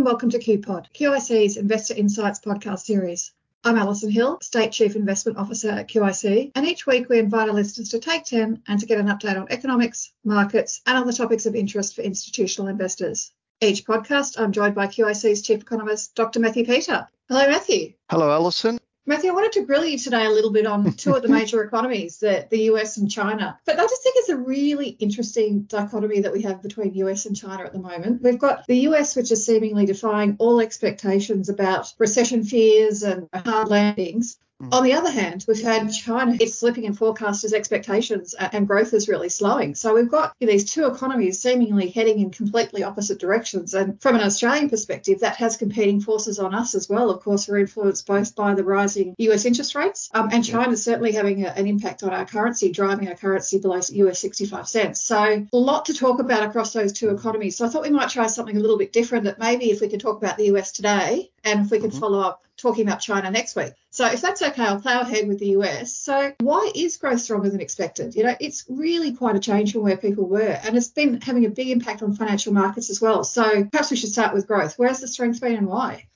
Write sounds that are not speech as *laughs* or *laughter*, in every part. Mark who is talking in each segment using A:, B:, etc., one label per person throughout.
A: and welcome to QPod, QIC's Investor Insights podcast series. I'm Allison Hill, State Chief Investment Officer at QIC, and each week we invite our listeners to take 10 and to get an update on economics, markets, and other topics of interest for institutional investors. Each podcast, I'm joined by QIC's Chief Economist, Dr. Matthew Peter. Hello, Matthew.
B: Hello, Allison.
A: Matthew, I wanted to grill you today a little bit on *laughs* two of the major economies, the, the US and China. But I just think it's a really interesting dichotomy that we have between US and China at the moment. We've got the US, which is seemingly defying all expectations about recession fears and hard landings. Mm. On the other hand, we've had China it's slipping in forecasters' expectations and growth is really slowing. So we've got these two economies seemingly heading in completely opposite directions. And from an Australian perspective, that has competing forces on us as well. Of course, we're influenced both by the rising US interest rates um, and China is certainly having a, an impact on our currency, driving our currency below US 65 cents. So a lot to talk about across those two economies. So I thought we might try something a little bit different that maybe if we could talk about the US today and if we could mm-hmm. follow up talking about China next week. So if that's okay, I'll plow ahead with the US. So why is growth stronger than expected? You know, it's really quite a change from where people were, and it's been having a big impact on financial markets as well. So perhaps we should start with growth. Where's the strength been and why?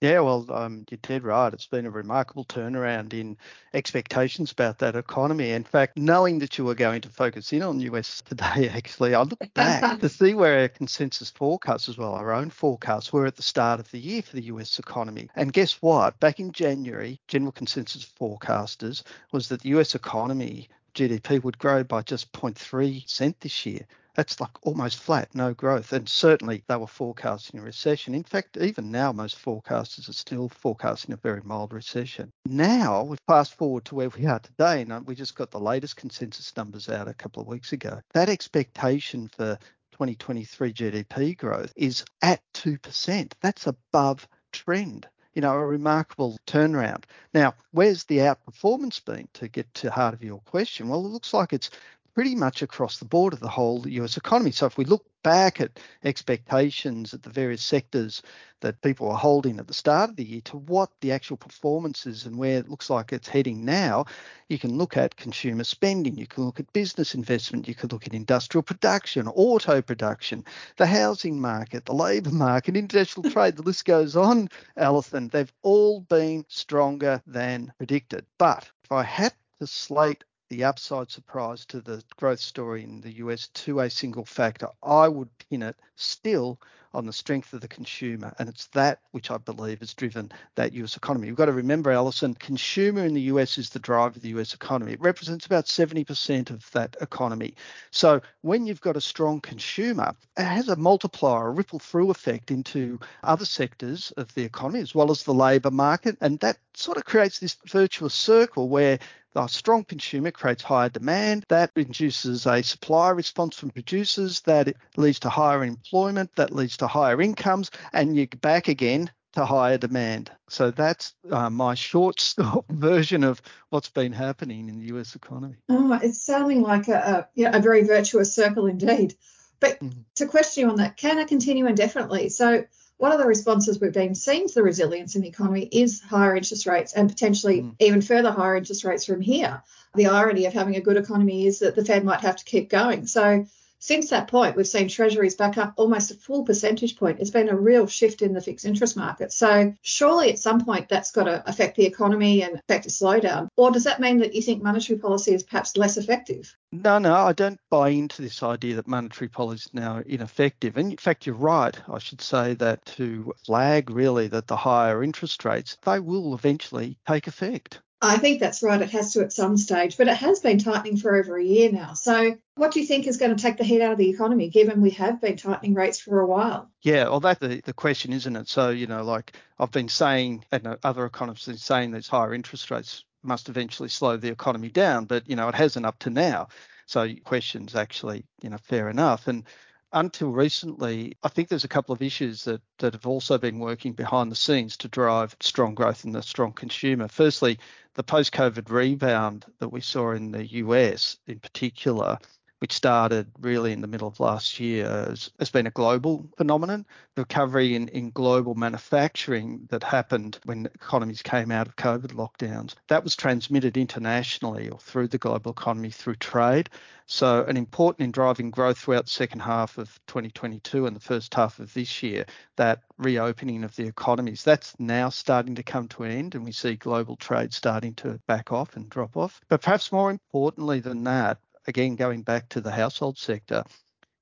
B: Yeah, well, um, you're dead right. It's been a remarkable turnaround in expectations about that economy. In fact, knowing that you were going to focus in on US *laughs* today, actually, I looked back *laughs* to see where our consensus forecasts as well, our own forecasts, were at the start of the year for the US economy. And guess what? Back in January, general consensus forecasters was that the US economy GDP would grow by just 0.3% this year. That's like almost flat, no growth. And certainly they were forecasting a recession. In fact, even now, most forecasters are still forecasting a very mild recession. Now, we've fast forward to where we are today, and uh, we just got the latest consensus numbers out a couple of weeks ago. That expectation for 2023 GDP growth is at 2%. That's above trend you know, a remarkable turnaround. Now, where's the outperformance been to get to heart of your question? Well, it looks like it's pretty much across the board of the whole US economy. So if we look back at expectations at the various sectors that people are holding at the start of the year to what the actual performance is and where it looks like it's heading now, you can look at consumer spending, you can look at business investment, you could look at industrial production, auto production, the housing market, the labour market, international *laughs* trade, the list goes on, Allison. They've all been stronger than predicted. But if I had to slate the upside surprise to the growth story in the US to a single factor, I would pin it still on the strength of the consumer. And it's that which I believe has driven that US economy. You've got to remember, Allison, consumer in the US is the driver of the US economy. It represents about 70% of that economy. So when you've got a strong consumer, it has a multiplier, a ripple through effect into other sectors of the economy, as well as the labour market. And that sort of creates this virtuous circle where a strong consumer creates higher demand. That induces a supply response from producers. That leads to higher employment. That leads to higher incomes. And you're back again to higher demand. So that's uh, my short *laughs* stop version of what's been happening in the US economy.
A: Oh, it's sounding like a, a, yeah, a very virtuous circle indeed. But mm-hmm. to question you on that, can it continue indefinitely? So one of the responses we've been seeing to the resilience in the economy is higher interest rates and potentially mm. even further higher interest rates from here. The irony of having a good economy is that the Fed might have to keep going. So since that point, we've seen treasuries back up almost a full percentage point. It's been a real shift in the fixed interest market. So surely at some point that's got to affect the economy and affect a slowdown. Or does that mean that you think monetary policy is perhaps less effective?
B: No, no, I don't buy into this idea that monetary policy is now ineffective. And in fact, you're right. I should say that to flag really that the higher interest rates, they will eventually take effect.
A: I think that's right. It has to at some stage, but it has been tightening for over a year now. So, what do you think is going to take the heat out of the economy, given we have been tightening rates for a while?
B: Yeah, well, that's the, the question, isn't it? So, you know, like I've been saying, and other economists have been saying these higher interest rates must eventually slow the economy down, but, you know, it hasn't up to now. So, questions actually, you know, fair enough. And until recently, I think there's a couple of issues that, that have also been working behind the scenes to drive strong growth in the strong consumer. Firstly, the post COVID rebound that we saw in the US in particular which started really in the middle of last year, has, has been a global phenomenon. The recovery in, in global manufacturing that happened when economies came out of COVID lockdowns, that was transmitted internationally or through the global economy through trade. So, an important in driving growth throughout the second half of 2022 and the first half of this year, that reopening of the economies, that's now starting to come to an end, and we see global trade starting to back off and drop off. But perhaps more importantly than that, again, going back to the household sector,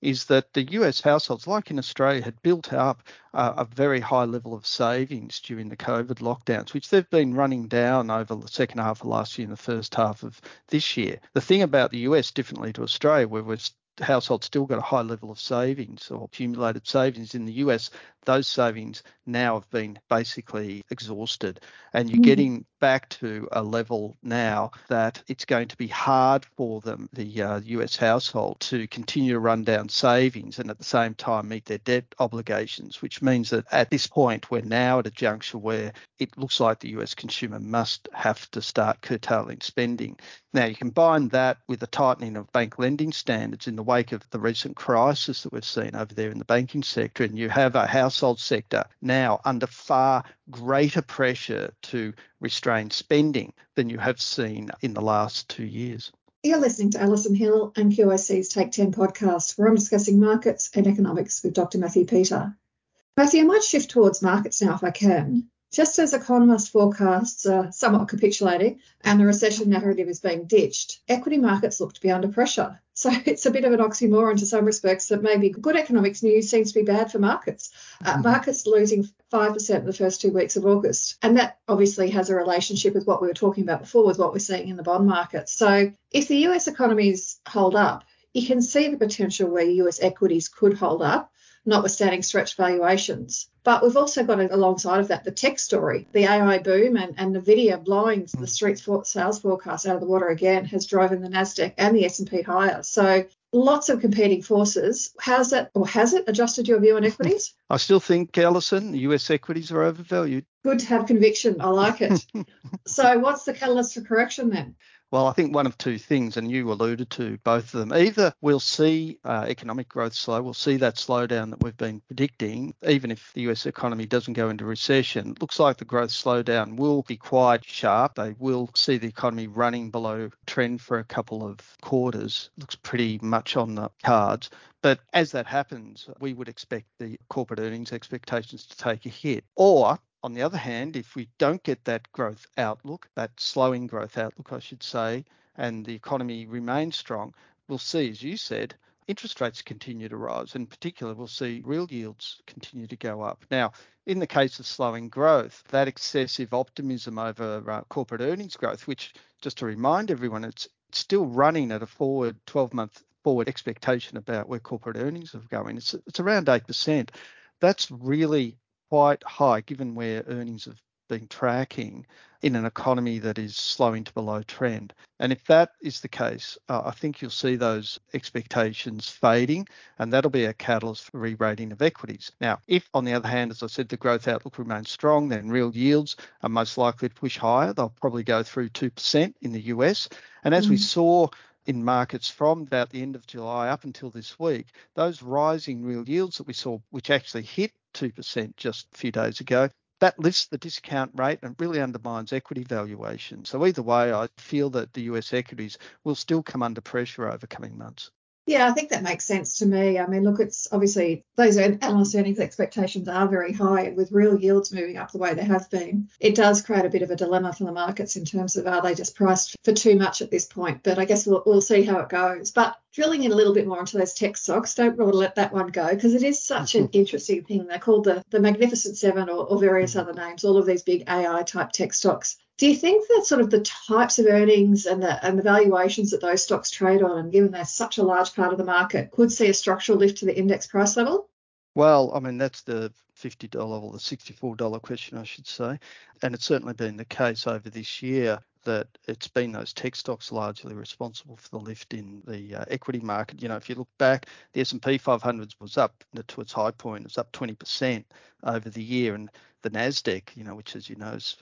B: is that the US households, like in Australia, had built up uh, a very high level of savings during the COVID lockdowns, which they've been running down over the second half of last year and the first half of this year. The thing about the US, differently to Australia, where we're households still got a high level of savings or accumulated savings in the US, those savings now have been basically exhausted. And you're mm. getting back to a level now that it's going to be hard for them, the uh, US household, to continue to run down savings and at the same time meet their debt obligations, which means that at this point, we're now at a juncture where it looks like the US consumer must have to start curtailing spending. Now, you combine that with the tightening of bank lending standards in the wake of the recent crisis that we've seen over there in the banking sector, and you have a household sector now under far greater pressure to restrain spending than you have seen in the last two years.
A: You're listening to Allison Hill and QIC's Take 10 podcast, where I'm discussing markets and economics with Dr. Matthew Peter. Matthew, I might shift towards markets now if I can. Just as economist forecasts are somewhat capitulating and the recession narrative is being ditched, equity markets look to be under pressure. So *laughs* it's a bit of an oxymoron to some respects that maybe good economics news seems to be bad for markets. Uh, mm-hmm. Markets losing 5% in the first two weeks of August. And that obviously has a relationship with what we were talking about before, with what we're seeing in the bond market. So if the US economies hold up, you can see the potential where US equities could hold up notwithstanding stretched valuations. But we've also got alongside of that the tech story, the AI boom and, and Nvidia blowing the mm. street sales forecast out of the water again has driven the Nasdaq and the S&P higher. So lots of competing forces. How's that, or has it adjusted your view on equities? *laughs*
B: I still think, Allison, US equities are overvalued.
A: Good to have conviction. I like it. *laughs* so, what's the catalyst for correction then?
B: Well, I think one of two things, and you alluded to both of them. Either we'll see uh, economic growth slow, we'll see that slowdown that we've been predicting, even if the US economy doesn't go into recession. It looks like the growth slowdown will be quite sharp. They will see the economy running below trend for a couple of quarters. Looks pretty much on the cards. But as that happens, we would expect the corporate earnings expectations to take a hit. Or on the other hand, if we don't get that growth outlook, that slowing growth outlook, I should say, and the economy remains strong, we'll see, as you said, interest rates continue to rise. In particular, we'll see real yields continue to go up. Now, in the case of slowing growth, that excessive optimism over uh, corporate earnings growth, which just to remind everyone, it's still running at a forward 12 month forward expectation about where corporate earnings are going. It's, it's around 8%. That's really quite high given where earnings have been tracking in an economy that is slowing to below trend. And if that is the case, uh, I think you'll see those expectations fading, and that'll be a catalyst for re rating of equities. Now, if on the other hand, as I said, the growth outlook remains strong, then real yields are most likely to push higher. They'll probably go through 2% in the US. And as mm. we saw in markets from about the end of July up until this week, those rising real yields that we saw, which actually hit 2% just a few days ago, that lifts the discount rate and really undermines equity valuation. So either way, I feel that the US equities will still come under pressure over coming months.
A: Yeah, I think that makes sense to me. I mean, look, it's obviously those analyst earnings expectations are very high, and with real yields moving up the way they have been, it does create a bit of a dilemma for the markets in terms of are they just priced for too much at this point? But I guess we'll, we'll see how it goes. But drilling in a little bit more into those tech stocks, don't want to let that one go because it is such an mm-hmm. interesting thing. They're called the, the Magnificent Seven or, or various mm-hmm. other names, all of these big AI type tech stocks. Do you think that sort of the types of earnings and the and the valuations that those stocks trade on, and given they're such a large part of the market, could see a structural lift to the index price level?
B: Well, I mean that's the $50 or the $64 question, I should say, and it's certainly been the case over this year that it's been those tech stocks largely responsible for the lift in the uh, equity market. You know, if you look back, the S&P 500 was up to its high point. it's up 20% over the year, and the Nasdaq, you know, which as you know is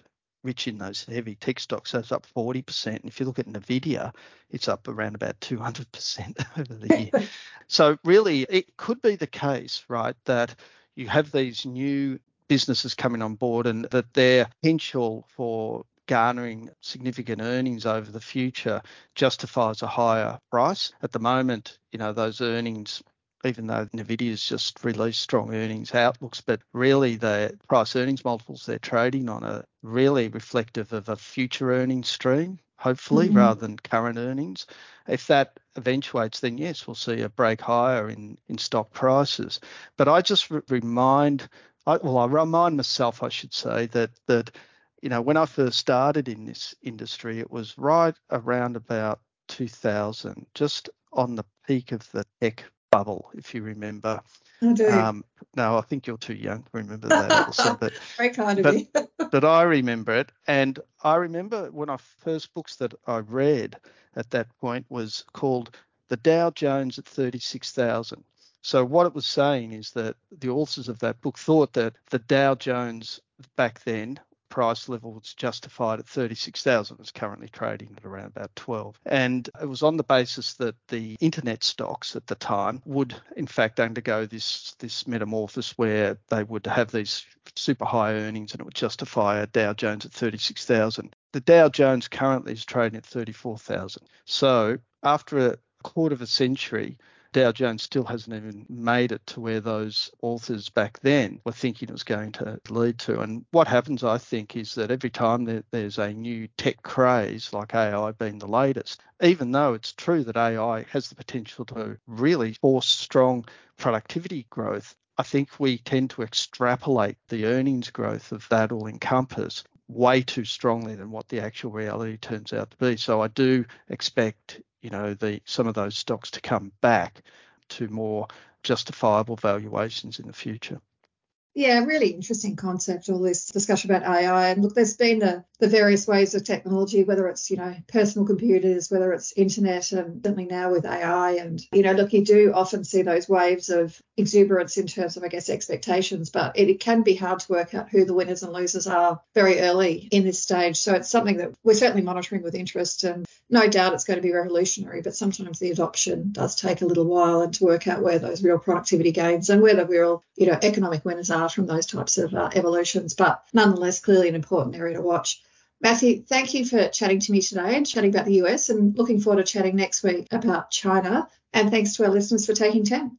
B: rich in those heavy tech stocks. So it's up 40%. And if you look at Nvidia, it's up around about 200% *laughs* over the year. *laughs* so really, it could be the case, right, that you have these new businesses coming on board and that their potential for garnering significant earnings over the future justifies a higher price. At the moment, you know, those earnings even though Nvidia's just released strong earnings outlooks, but really the price earnings multiples they're trading on are really reflective of a future earnings stream, hopefully, mm-hmm. rather than current earnings. If that eventuates, then yes, we'll see a break higher in, in stock prices. But I just re- remind, I, well, I remind myself, I should say, that that you know when I first started in this industry, it was right around about 2000, just on the peak of the tech bubble, if you remember.
A: I do. Um,
B: no, I think you're too young to remember that, *laughs* Allison.
A: But, Very kind of
B: but,
A: you. *laughs*
B: but I remember it. And I remember one of the first books that I read at that point was called The Dow Jones at 36,000. So what it was saying is that the authors of that book thought that the Dow Jones back then price level was justified at 36,000. It's currently trading at around about 12. And it was on the basis that the internet stocks at the time would in fact undergo this this metamorphosis where they would have these super high earnings and it would justify a Dow Jones at 36,000. The Dow Jones currently is trading at 34,000. So after a quarter of a century, Dow Jones still hasn't even made it to where those authors back then were thinking it was going to lead to. And what happens, I think, is that every time there's a new tech craze, like AI being the latest, even though it's true that AI has the potential to really force strong productivity growth, I think we tend to extrapolate the earnings growth of that all encompass way too strongly than what the actual reality turns out to be. So I do expect you know the some of those stocks to come back to more justifiable valuations in the future.
A: Yeah, really interesting concept, all this discussion about AI. And look, there's been the, the various ways of technology, whether it's, you know, personal computers, whether it's internet, and certainly now with AI. And, you know, look, you do often see those waves of exuberance in terms of, I guess, expectations, but it, it can be hard to work out who the winners and losers are very early in this stage. So it's something that we're certainly monitoring with interest. And no doubt it's going to be revolutionary, but sometimes the adoption does take a little while and to work out where those real productivity gains and where the real, you know, economic winners are from those types of uh, evolutions. But nonetheless, clearly an important area to watch. Matthew, thank you for chatting to me today and chatting about the US and looking forward to chatting next week about China. And thanks to our listeners for taking time.